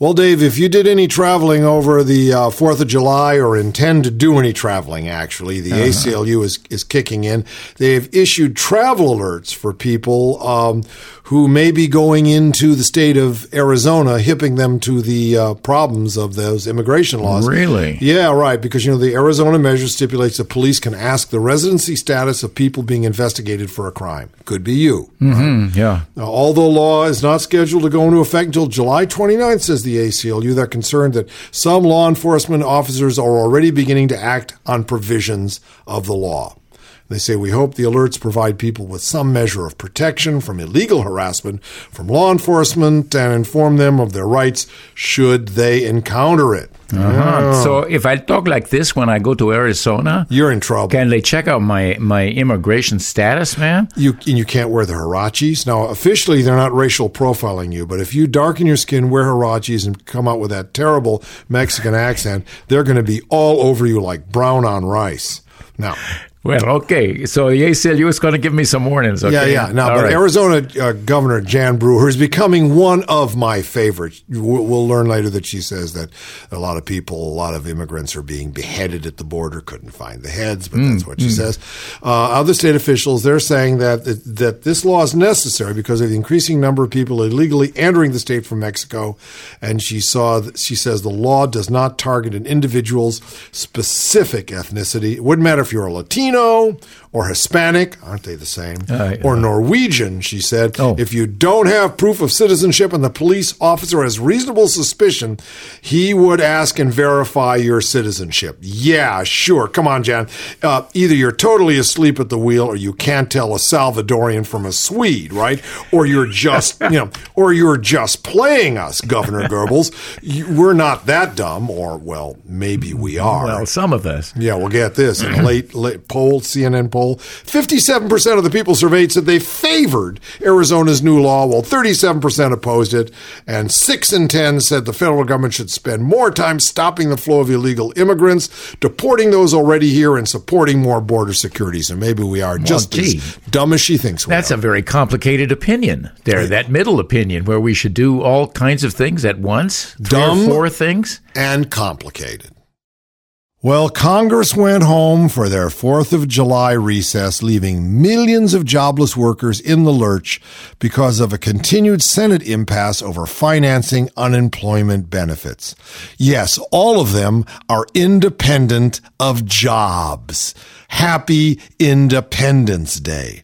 Well, Dave, if you did any traveling over the uh, 4th of July or intend to do any traveling, actually, the uh-huh. ACLU is, is kicking in. They've issued travel alerts for people um, who may be going into the state of Arizona, hipping them to the uh, problems of those immigration laws. Really? Yeah, right. Because, you know, the Arizona measure stipulates that police can ask the residency status of people being investigated for a crime. Could be you. Mm-hmm. Right? Yeah. Now, although the law is not scheduled to go into effect until July 29th, says the the ACLU. They're concerned that some law enforcement officers are already beginning to act on provisions of the law. They say, We hope the alerts provide people with some measure of protection from illegal harassment from law enforcement and inform them of their rights should they encounter it. Uh-huh. So if I talk like this when I go to Arizona, you're in trouble. Can they check out my, my immigration status, man? You and you can't wear the huaraches. Now, officially, they're not racial profiling you, but if you darken your skin, wear huaraches, and come out with that terrible Mexican accent, they're going to be all over you like brown on rice. Now, well, okay. So the ACLU is going to give me some warnings. Okay? Yeah, yeah. Now, All but right. Arizona uh, Governor Jan Brewer is becoming one of my favorites. We'll, we'll, learn later that she says that a lot of people, a lot of immigrants are being beheaded at the border. Couldn't find the heads, but mm, that's what she mm. says. Uh, other state officials, they're saying that, that that this law is necessary because of the increasing number of people illegally entering the state from Mexico. And she saw, she says the law does not target an individual's specific ethnicity. It wouldn't matter if you're a Latino Or Hispanic, aren't they the same? Uh, yeah. Or Norwegian, she said. Oh. If you don't have proof of citizenship and the police officer has reasonable suspicion, he would ask and verify your citizenship. Yeah, sure. Come on, Jan. Uh, either you're totally asleep at the wheel or you can't tell a Salvadorian from a Swede, right? Or you're just, you know, or you're just playing us, Governor Goebbels. We're not that dumb, or, well, maybe we are. Well, some of us. Yeah, we'll get this. In late, late poll, CNN poll, 57% of the people surveyed said they favored Arizona's new law, while 37% opposed it, and 6 in 10 said the federal government should spend more time stopping the flow of illegal immigrants, deporting those already here, and supporting more border security. So maybe we are just well, as dumb as she thinks we are. That's are. a very complicated opinion there, that middle opinion where we should do all kinds of things at once, three dumb four things. And complicated. Well, Congress went home for their 4th of July recess, leaving millions of jobless workers in the lurch because of a continued Senate impasse over financing unemployment benefits. Yes, all of them are independent of jobs. Happy Independence Day.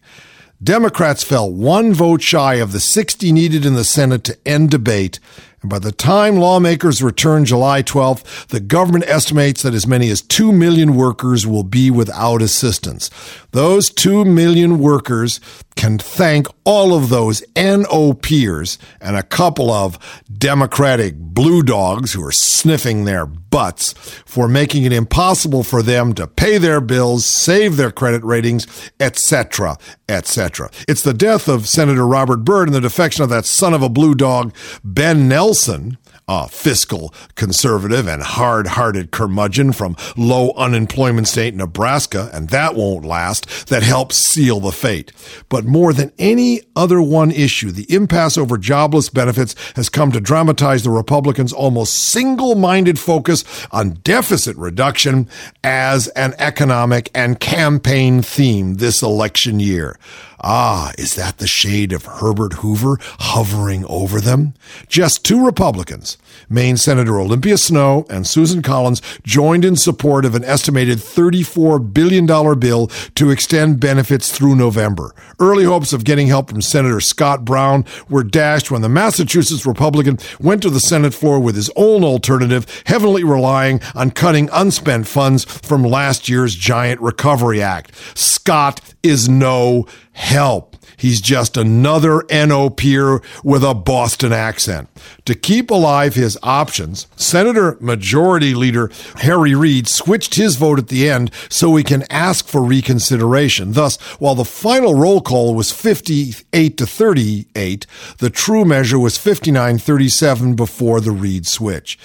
Democrats fell one vote shy of the 60 needed in the Senate to end debate by the time lawmakers return July 12th, the government estimates that as many as 2 million workers will be without assistance. Those 2 million workers can thank all of those NO peers and a couple of Democratic blue dogs who are sniffing their butts for making it impossible for them to pay their bills, save their credit ratings, etc., etc. It's the death of Senator Robert Byrd and the defection of that son of a blue dog, Ben Nelson, a fiscal conservative and hard hearted curmudgeon from low unemployment state Nebraska, and that won't last, that helps seal the fate. But more than any other one issue, the impasse over jobless benefits has come to dramatize the Republicans' almost single minded focus on deficit reduction as an economic and campaign theme this election year. Ah, is that the shade of Herbert Hoover hovering over them? Just two Republicans, Maine Senator Olympia Snowe and Susan Collins, joined in support of an estimated $34 billion bill to extend benefits through November. Early hopes of getting help from Senator Scott Brown were dashed when the Massachusetts Republican went to the Senate floor with his own alternative, heavily relying on cutting unspent funds from last year's giant recovery act. Scott is no help. He's just another NO peer with a Boston accent. To keep alive his options, Senator Majority Leader Harry Reid switched his vote at the end so he can ask for reconsideration. Thus, while the final roll call was 58 to 38, the true measure was 59 37 before the Reid switch.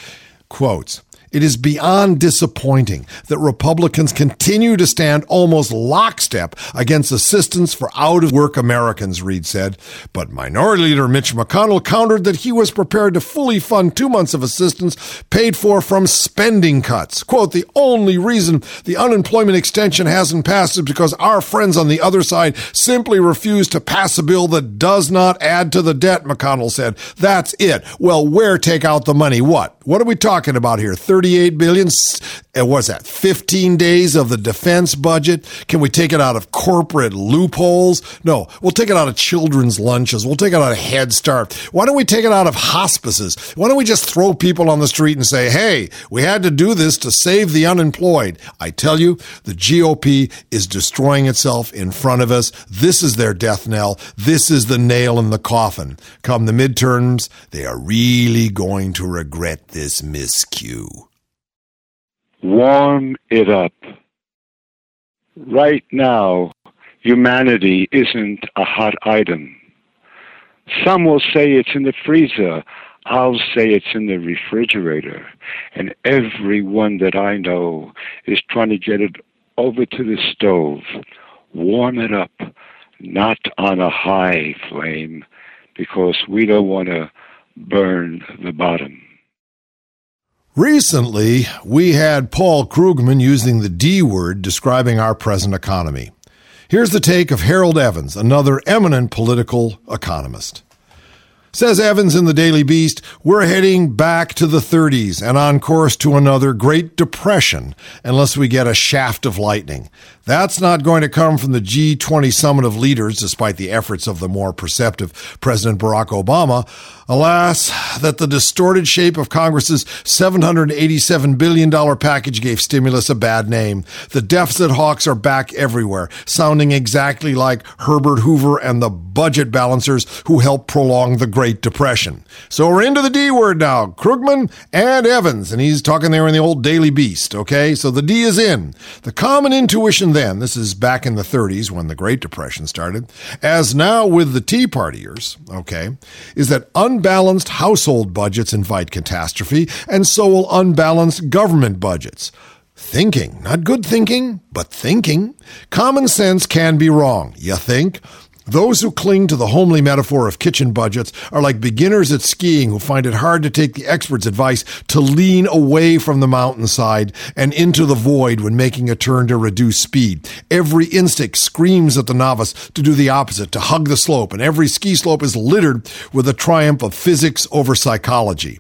Quotes. It is beyond disappointing that Republicans continue to stand almost lockstep against assistance for out of work Americans, Reid said. But Minority Leader Mitch McConnell countered that he was prepared to fully fund two months of assistance paid for from spending cuts. Quote, the only reason the unemployment extension hasn't passed is because our friends on the other side simply refuse to pass a bill that does not add to the debt, McConnell said. That's it. Well, where take out the money? What? What are we talking about here? 38 billion? What's that? 15 days of the defense budget? Can we take it out of corporate loopholes? No, we'll take it out of children's lunches. We'll take it out of Head Start. Why don't we take it out of hospices? Why don't we just throw people on the street and say, hey, we had to do this to save the unemployed? I tell you, the GOP is destroying itself in front of us. This is their death knell. This is the nail in the coffin. Come the midterms, they are really going to regret this miscue. Warm it up. Right now, humanity isn't a hot item. Some will say it's in the freezer. I'll say it's in the refrigerator. And everyone that I know is trying to get it over to the stove. Warm it up, not on a high flame, because we don't want to burn the bottom. Recently, we had Paul Krugman using the D word describing our present economy. Here's the take of Harold Evans, another eminent political economist. Says Evans in the Daily Beast, we're heading back to the 30s and on course to another Great Depression unless we get a shaft of lightning. That's not going to come from the G20 summit of leaders, despite the efforts of the more perceptive President Barack Obama. Alas, that the distorted shape of Congress's $787 billion package gave stimulus a bad name. The deficit hawks are back everywhere, sounding exactly like Herbert Hoover and the budget balancers who helped prolong the Great Depression. So we're into the D word now. Krugman and Evans, and he's talking there in the old Daily Beast, okay? So the D is in. The common intuition then, this is back in the 30s when the Great Depression started, as now with the Tea Partiers, okay, is that unbalanced household budgets invite catastrophe, and so will unbalanced government budgets. Thinking, not good thinking, but thinking. Common sense can be wrong. You think? Those who cling to the homely metaphor of kitchen budgets are like beginners at skiing who find it hard to take the expert's advice to lean away from the mountainside and into the void when making a turn to reduce speed. Every instinct screams at the novice to do the opposite, to hug the slope, and every ski slope is littered with the triumph of physics over psychology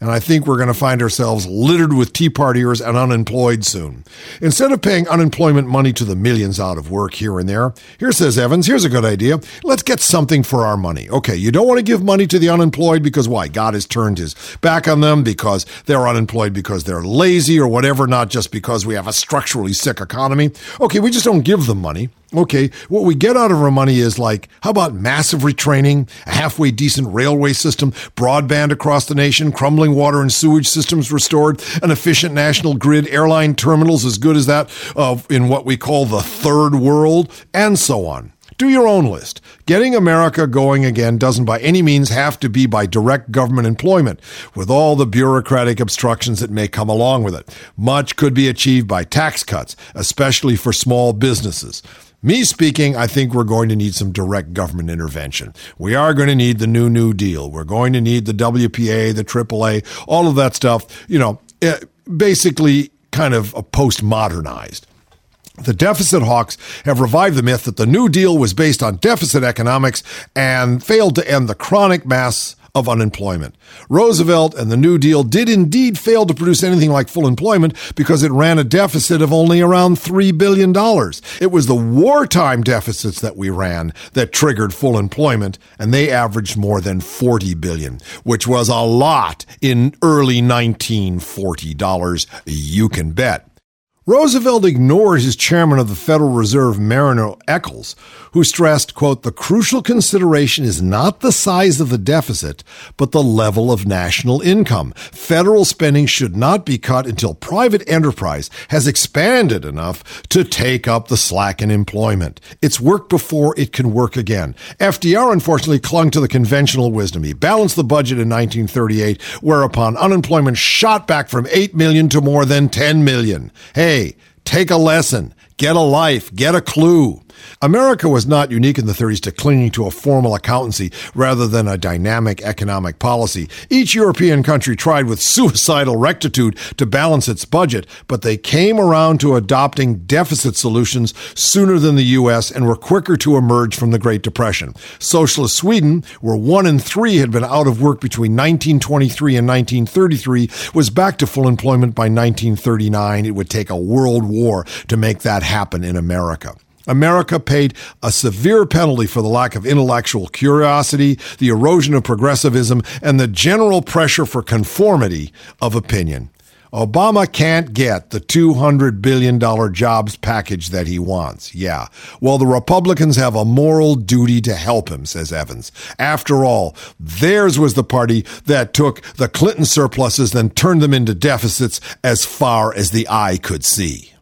and I think we're going to find ourselves littered with Tea Partiers and unemployed soon. Instead of paying unemployment money to the millions out of work here and there, here says Evans, here's a good idea. Let's get something for our money. Okay, you don't want to give money to the unemployed because why? God has turned his back on them because they're unemployed because they're lazy or whatever, not just because we have a structurally sick economy. Okay, we just don't give them money. Okay, what we get out of our money is like, how about massive retraining, a halfway decent railway system, broadband across the nation, crumbling water and sewage systems restored, an efficient national grid, airline terminals as good as that of in what we call the third world, and so on. Do your own list. Getting America going again doesn't by any means have to be by direct government employment, with all the bureaucratic obstructions that may come along with it. Much could be achieved by tax cuts, especially for small businesses. Me speaking, I think we're going to need some direct government intervention. We are going to need the new New Deal. We're going to need the WPA, the AAA, all of that stuff, you know, eh, basically kind of a postmodernized. The deficit hawks have revived the myth that the New Deal was based on deficit economics and failed to end the chronic mass of unemployment. Roosevelt and the New Deal did indeed fail to produce anything like full employment because it ran a deficit of only around $3 billion. It was the wartime deficits that we ran that triggered full employment, and they averaged more than 40 billion, which was a lot in early 1940 dollars, you can bet. Roosevelt ignored his chairman of the Federal Reserve, Marriner Eccles, who stressed, quote, the crucial consideration is not the size of the deficit, but the level of national income. Federal spending should not be cut until private enterprise has expanded enough to take up the slack in employment. It's worked before it can work again. FDR unfortunately clung to the conventional wisdom. He balanced the budget in 1938, whereupon unemployment shot back from 8 million to more than 10 million. Hey, Hey take a lesson, get a life, get a clue. America was not unique in the 30s to clinging to a formal accountancy rather than a dynamic economic policy. Each European country tried with suicidal rectitude to balance its budget, but they came around to adopting deficit solutions sooner than the U.S. and were quicker to emerge from the Great Depression. Socialist Sweden, where one in three had been out of work between 1923 and 1933, was back to full employment by 1939. It would take a world war to make that happen in America. America paid a severe penalty for the lack of intellectual curiosity, the erosion of progressivism, and the general pressure for conformity of opinion. Obama can't get the $200 billion jobs package that he wants. Yeah. Well, the Republicans have a moral duty to help him, says Evans. After all, theirs was the party that took the Clinton surpluses and turned them into deficits as far as the eye could see.